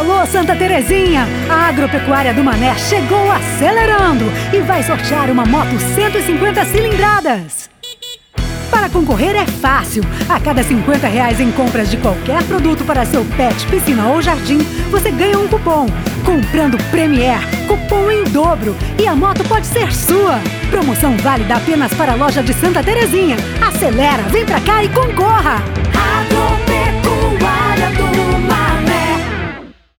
Alô, Santa Terezinha! A agropecuária do Mané chegou acelerando e vai sortear uma moto 150 cilindradas. Para concorrer é fácil. A cada 50 reais em compras de qualquer produto para seu pet, piscina ou jardim, você ganha um cupom. Comprando Premier, cupom em dobro e a moto pode ser sua. Promoção válida apenas para a loja de Santa Terezinha. Acelera, vem pra cá e concorra!